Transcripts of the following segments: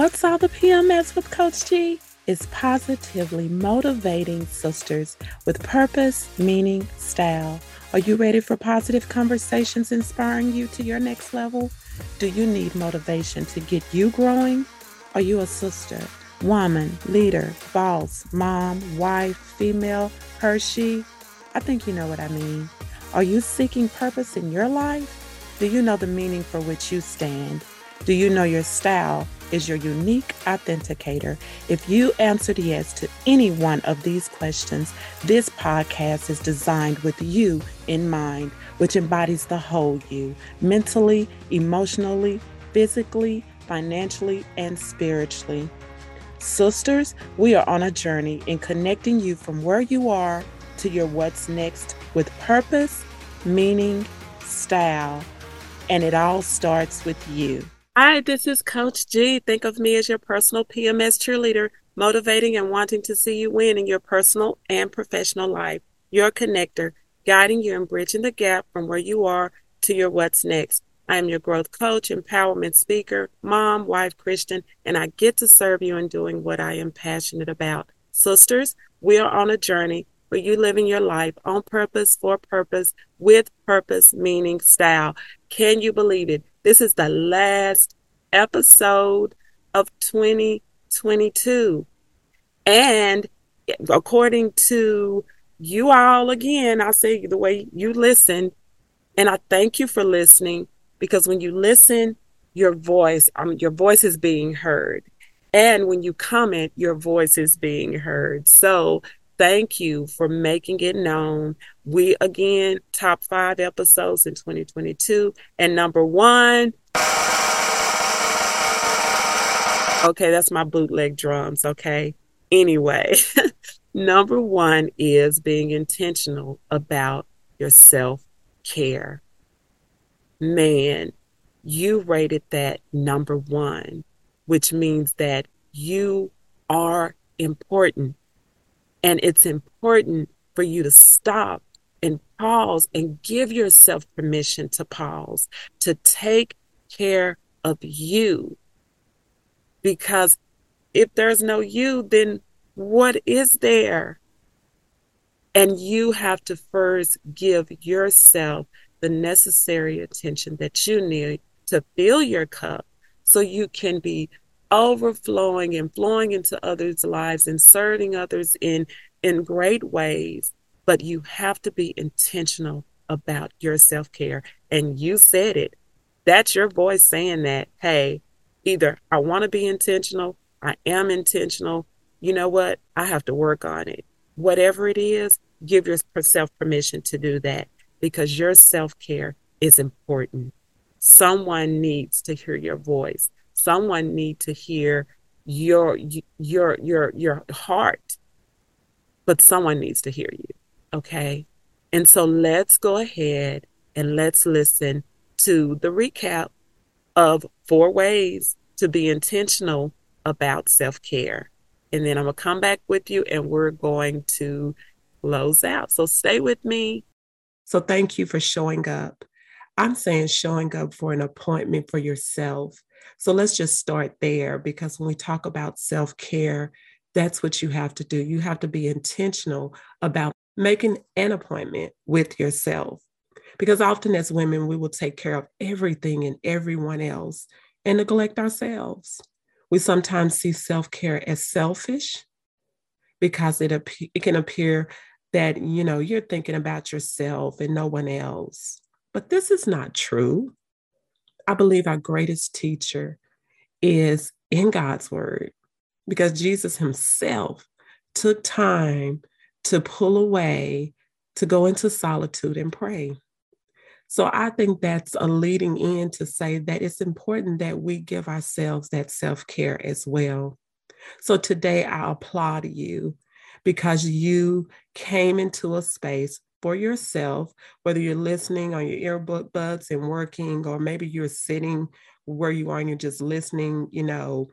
What's all the PMS with Coach G? It's positively motivating sisters with purpose, meaning, style. Are you ready for positive conversations inspiring you to your next level? Do you need motivation to get you growing? Are you a sister, woman, leader, boss, mom, wife, female, Hershey? I think you know what I mean. Are you seeking purpose in your life? Do you know the meaning for which you stand? Do you know your style is your unique authenticator? If you answered yes to any one of these questions, this podcast is designed with you in mind, which embodies the whole you mentally, emotionally, physically, financially, and spiritually. Sisters, we are on a journey in connecting you from where you are to your what's next with purpose, meaning, style, and it all starts with you. Hi, this is Coach G. Think of me as your personal PMS cheerleader, motivating and wanting to see you win in your personal and professional life. Your connector, guiding you and bridging the gap from where you are to your what's next. I am your growth coach, empowerment speaker, mom, wife, Christian, and I get to serve you in doing what I am passionate about. Sisters, we are on a journey where you living your life on purpose, for purpose, with purpose, meaning, style. Can you believe it? This is the last episode of 2022. And according to you all, again, I'll say the way you listen, and I thank you for listening because when you listen, your voice, um, your voice is being heard. And when you comment, your voice is being heard. So thank you for making it known. We again, top five episodes in 2022. And number one, okay, that's my bootleg drums. Okay. Anyway, number one is being intentional about your self care. Man, you rated that number one, which means that you are important and it's important for you to stop and pause and give yourself permission to pause, to take care of you. Because if there's no you, then what is there? And you have to first give yourself the necessary attention that you need to fill your cup so you can be overflowing and flowing into others' lives and serving others in in great ways but you have to be intentional about your self-care. And you said it. That's your voice saying that hey either i want to be intentional i am intentional you know what? I have to work on it. Whatever it is give yourself permission to do that because your self-care is important. Someone needs to hear your voice someone need to hear your your your your heart but someone needs to hear you okay? And so let's go ahead and let's listen to the recap of four ways to be intentional about self-care. And then i'm to come back with you and we're going to close out. So stay with me. So thank you for showing up. I'm saying showing up for an appointment for yourself so let's just start there because when we talk about self care, that's what you have to do. You have to be intentional about making an appointment with yourself. Because often as women, we will take care of everything and everyone else and neglect ourselves. We sometimes see self care as selfish because it, it can appear that you know you're thinking about yourself and no one else but this is not true I believe our greatest teacher is in God's word because Jesus himself took time to pull away, to go into solitude and pray. So I think that's a leading in to say that it's important that we give ourselves that self care as well. So today I applaud you because you came into a space for yourself, whether you're listening on your earbuds and working, or maybe you're sitting where you are and you're just listening, you know,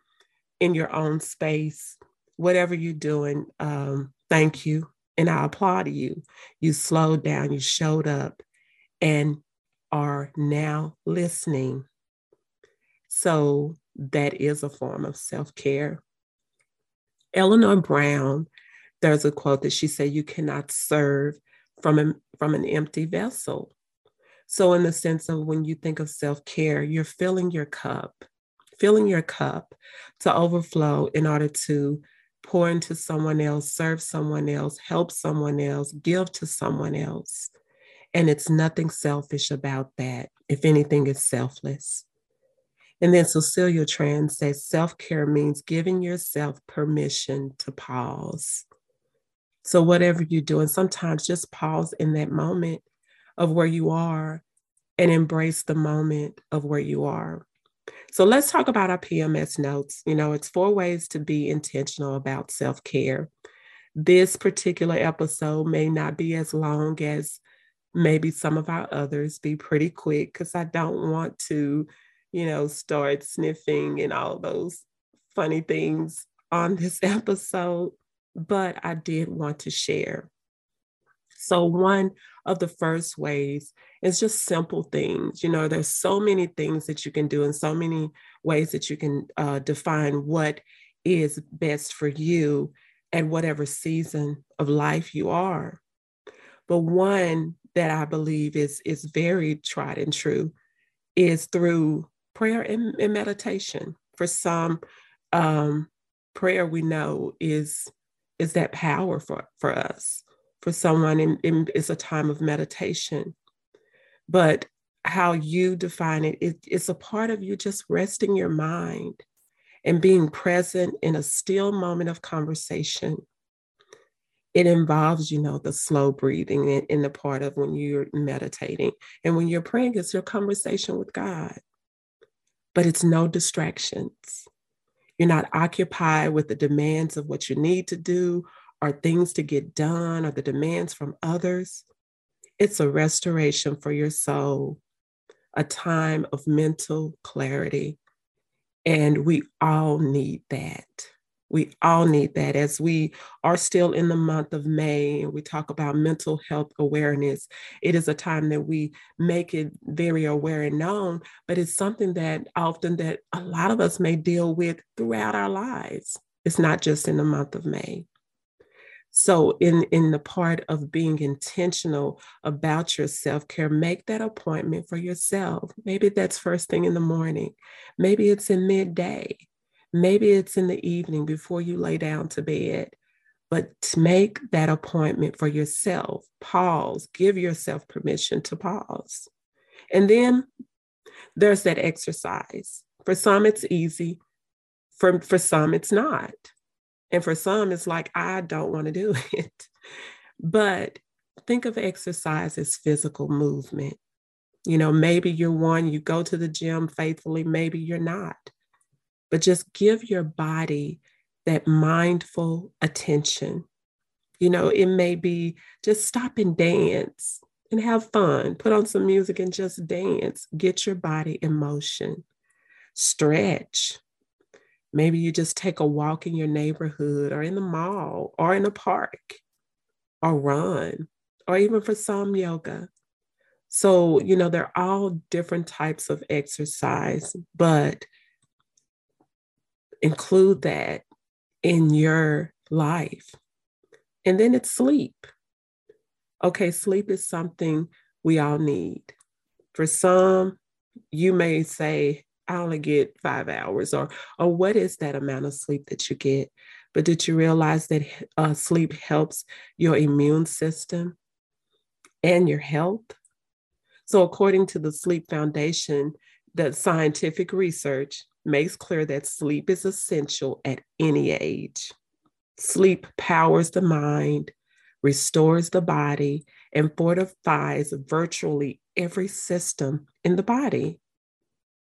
in your own space, whatever you're doing, um, thank you. And I applaud you. You slowed down, you showed up, and are now listening. So that is a form of self care. Eleanor Brown, there's a quote that she said, You cannot serve from, a, from an empty vessel. So, in the sense of when you think of self care, you're filling your cup, filling your cup to overflow in order to pour into someone else, serve someone else, help someone else, give to someone else. And it's nothing selfish about that. If anything, it's selfless. And then Cecilia Tran says self care means giving yourself permission to pause. So, whatever you're doing, sometimes just pause in that moment of where you are and embrace the moment of where you are. So, let's talk about our PMS notes. You know, it's four ways to be intentional about self care. This particular episode may not be as long as maybe some of our others, be pretty quick because I don't want to you know, start sniffing and all those funny things on this episode, but I did want to share. So, one of the first ways is just simple things. You know, there's so many things that you can do and so many ways that you can uh, define what is best for you at whatever season of life you are. But one that I believe is, is very tried and true is through prayer and, and meditation. For some, um, prayer we know is is that power for for us. For someone, in, in, it's a time of meditation. But how you define it, it, it's a part of you just resting your mind and being present in a still moment of conversation. It involves, you know, the slow breathing in, in the part of when you're meditating. And when you're praying, it's your conversation with God but it's no distractions. You're not occupied with the demands of what you need to do or things to get done or the demands from others. It's a restoration for your soul, a time of mental clarity. And we all need that. We all need that as we are still in the month of May and we talk about mental health awareness. It is a time that we make it very aware and known, but it's something that often that a lot of us may deal with throughout our lives. It's not just in the month of May. So, in, in the part of being intentional about your self care, make that appointment for yourself. Maybe that's first thing in the morning, maybe it's in midday. Maybe it's in the evening before you lay down to bed, but make that appointment for yourself. Pause, give yourself permission to pause. And then there's that exercise. For some, it's easy, for, for some, it's not. And for some, it's like, I don't want to do it. But think of exercise as physical movement. You know, maybe you're one, you go to the gym faithfully, maybe you're not but just give your body that mindful attention. You know, it may be just stop and dance and have fun, put on some music and just dance, get your body in motion, stretch. Maybe you just take a walk in your neighborhood or in the mall or in a park or run or even for some yoga. So, you know, they're all different types of exercise, but include that in your life. And then it's sleep. Okay, sleep is something we all need. For some, you may say, I only get five hours, or, or what is that amount of sleep that you get? But did you realize that uh, sleep helps your immune system and your health? So, according to the Sleep Foundation, the scientific research makes clear that sleep is essential at any age. Sleep powers the mind, restores the body, and fortifies virtually every system in the body.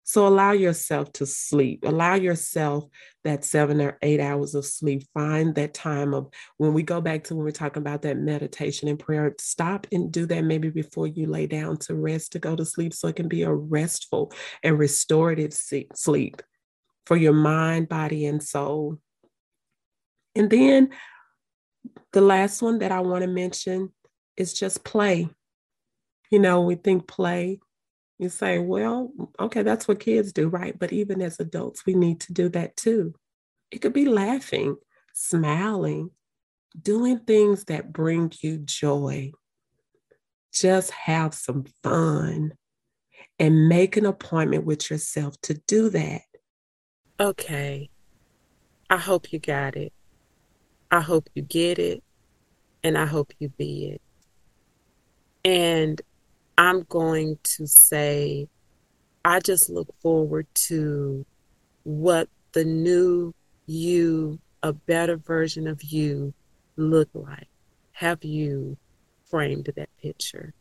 So allow yourself to sleep. Allow yourself that seven or eight hours of sleep. Find that time of when we go back to when we're talking about that meditation and prayer, stop and do that maybe before you lay down to rest, to go to sleep, so it can be a restful and restorative sleep for your mind, body, and soul. And then the last one that I want to mention is just play. You know, we think play You say, well, okay, that's what kids do, right? But even as adults, we need to do that too. It could be laughing, smiling, doing things that bring you joy. Just have some fun and make an appointment with yourself to do that. Okay. I hope you got it. I hope you get it. And I hope you be it. And I'm going to say, I just look forward to what the new you, a better version of you, look like. Have you framed that picture?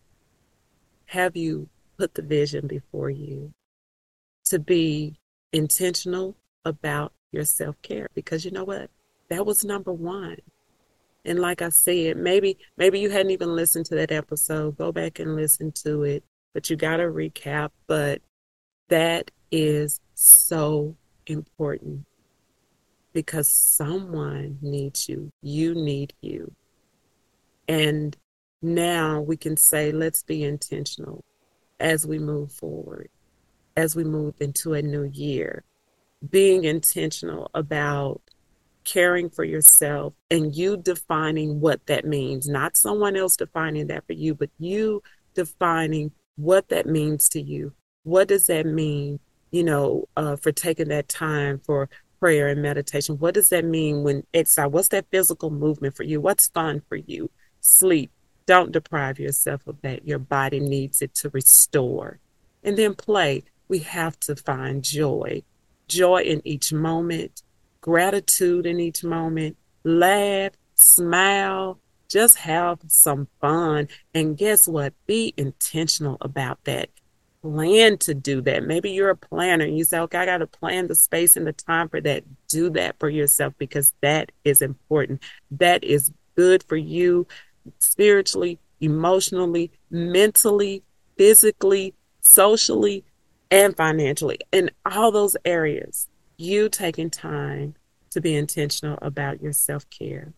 Have you put the vision before you to be intentional about your self care? Because you know what? That was number one. And like I said, maybe maybe you hadn't even listened to that episode. Go back and listen to it. But you got to recap. But that is so important because someone needs you. You need you. And now we can say, let's be intentional as we move forward, as we move into a new year, being intentional about caring for yourself and you defining what that means, not someone else defining that for you, but you defining what that means to you. What does that mean, you know, uh, for taking that time for prayer and meditation? What does that mean when exercise? What's that physical movement for you? What's fun for you? Sleep. Don't deprive yourself of that. Your body needs it to restore. And then play. We have to find joy, joy in each moment, gratitude in each moment, laugh, smile, just have some fun. And guess what? Be intentional about that. Plan to do that. Maybe you're a planner and you say, okay, I got to plan the space and the time for that. Do that for yourself because that is important. That is good for you spiritually, emotionally, mentally, physically, socially, and financially. In all those areas, you taking time to be intentional about your self care.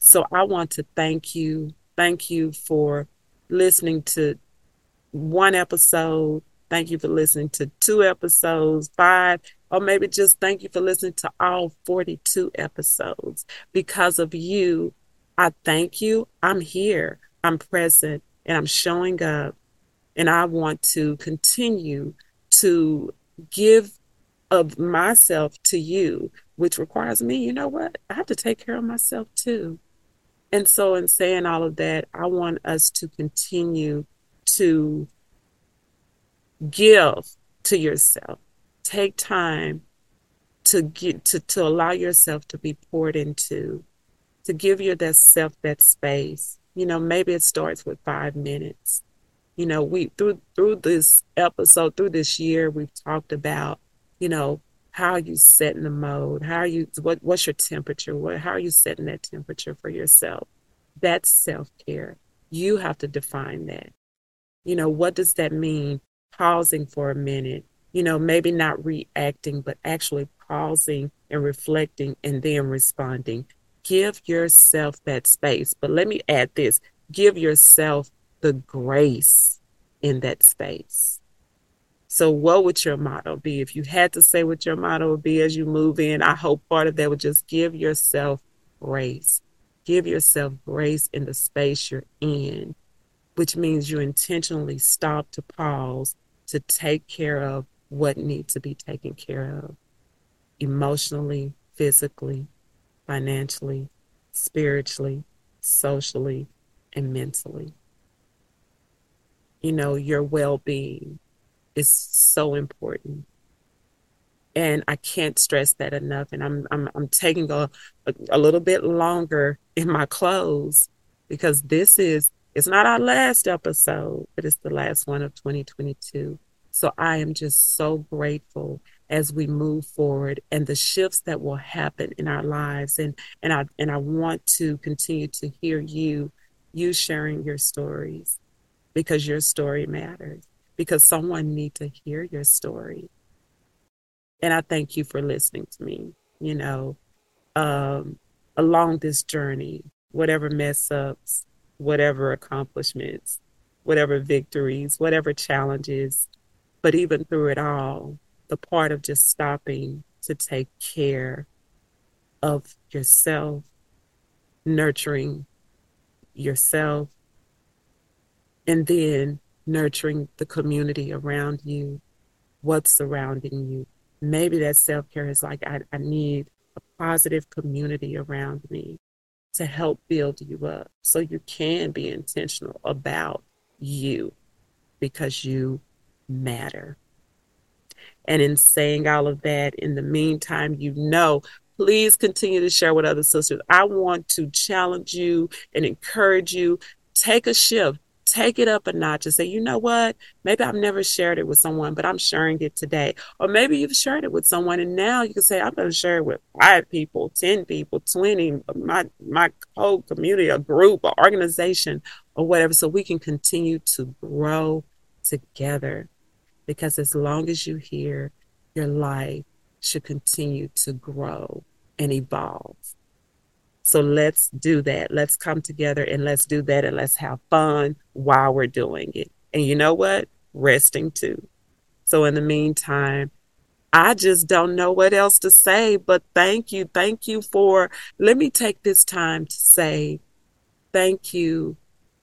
So I want to thank you. Thank you for listening to one episode. Thank you for listening to two episodes, five, or maybe just thank you for listening to all 42 episodes. Because of you, I thank you. I'm here, I'm present, and I'm showing up. And I want to continue to give of myself to you, which requires me, you know what? I have to take care of myself too. And so, in saying all of that, I want us to continue to give to yourself. Take time to get to, to allow yourself to be poured into, to give yourself that space. You know, maybe it starts with five minutes. You know, we through through this episode, through this year, we've talked about you know, how are you setting the mode? How are you what what's your temperature? What how are you setting that temperature for yourself? That's self-care. You have to define that. You know, what does that mean? Pausing for a minute, you know, maybe not reacting, but actually pausing and reflecting and then responding. Give yourself that space. But let me add this give yourself the grace in that space. So, what would your motto be? If you had to say what your motto would be as you move in, I hope part of that would just give yourself grace. Give yourself grace in the space you're in, which means you intentionally stop to pause to take care of what needs to be taken care of emotionally, physically, financially, spiritually, socially, and mentally. You know, your well being is so important. And I can't stress that enough. And I'm I'm I'm taking a, a, a little bit longer in my close because this is it's not our last episode, but it's the last one of 2022. So I am just so grateful as we move forward and the shifts that will happen in our lives. And and I and I want to continue to hear you, you sharing your stories because your story matters because someone need to hear your story. And I thank you for listening to me, you know, um, along this journey, whatever mess ups, whatever accomplishments, whatever victories, whatever challenges, But even through it all, the part of just stopping to take care of yourself, nurturing yourself, and then nurturing the community around you, what's surrounding you. Maybe that self care is like, I, I need a positive community around me to help build you up so you can be intentional about you because you matter. And in saying all of that, in the meantime, you know, please continue to share with other sisters. I want to challenge you and encourage you. Take a shift, take it up a notch and say, you know what? Maybe I've never shared it with someone, but I'm sharing it today. Or maybe you've shared it with someone and now you can say, I'm going to share it with five people, 10 people, 20, my, my whole community, a group, an organization, or whatever. So we can continue to grow together. Because as long as you're here, your life should continue to grow and evolve. So let's do that. Let's come together and let's do that and let's have fun while we're doing it. And you know what? Resting too. So in the meantime, I just don't know what else to say, but thank you. Thank you for, let me take this time to say thank you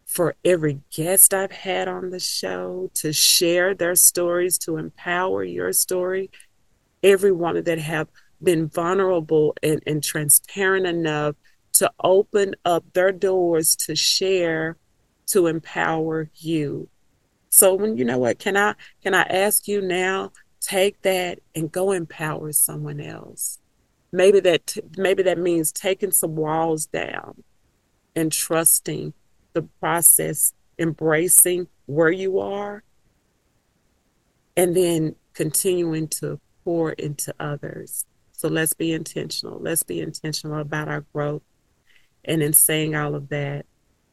for every guest I've had on the show to share their stories, to empower your story. Everyone that have been vulnerable and, and transparent enough to open up their doors to share, to empower you. So when you know what, can I can I ask you now, take that and go empower someone else. Maybe that maybe that means taking some walls down and trusting the process, embracing where you are, and then continuing to pour into others. So let's be intentional. Let's be intentional about our growth and in saying all of that,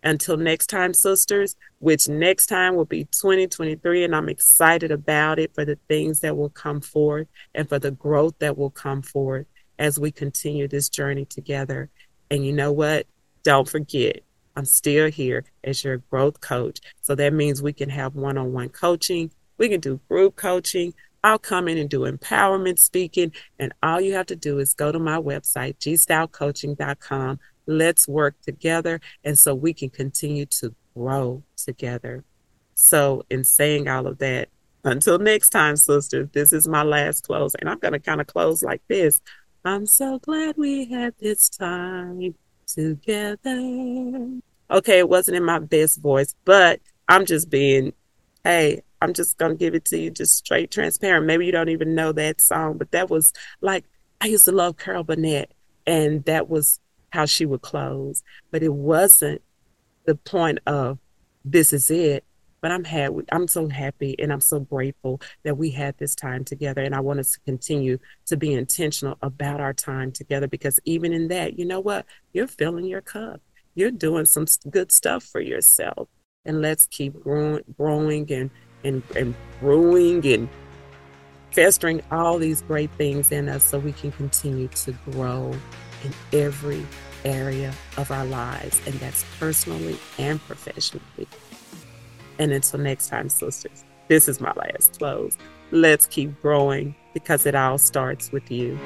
until next time, sisters, which next time will be 2023, and I'm excited about it for the things that will come forth and for the growth that will come forth as we continue this journey together. And you know what? Don't forget, I'm still here as your growth coach. So that means we can have one on one coaching, we can do group coaching. I'll come in and do empowerment speaking. And all you have to do is go to my website, gstylecoaching.com Let's work together. And so we can continue to grow together. So, in saying all of that, until next time, sisters, this is my last close. And I'm going to kind of close like this. I'm so glad we had this time together. Okay, it wasn't in my best voice, but I'm just being, hey, I'm just going to give it to you just straight transparent. Maybe you don't even know that song, but that was like, I used to love Carol Burnett. And that was how she would close. But it wasn't the point of this is it. But I'm happy. I'm so happy and I'm so grateful that we had this time together. And I want us to continue to be intentional about our time together because even in that, you know what? You're filling your cup. You're doing some good stuff for yourself. And let's keep growing, growing and and and brewing and festering all these great things in us so we can continue to grow in every area of our lives, and that's personally and professionally. And until next time, sisters, this is my last close. Let's keep growing because it all starts with you.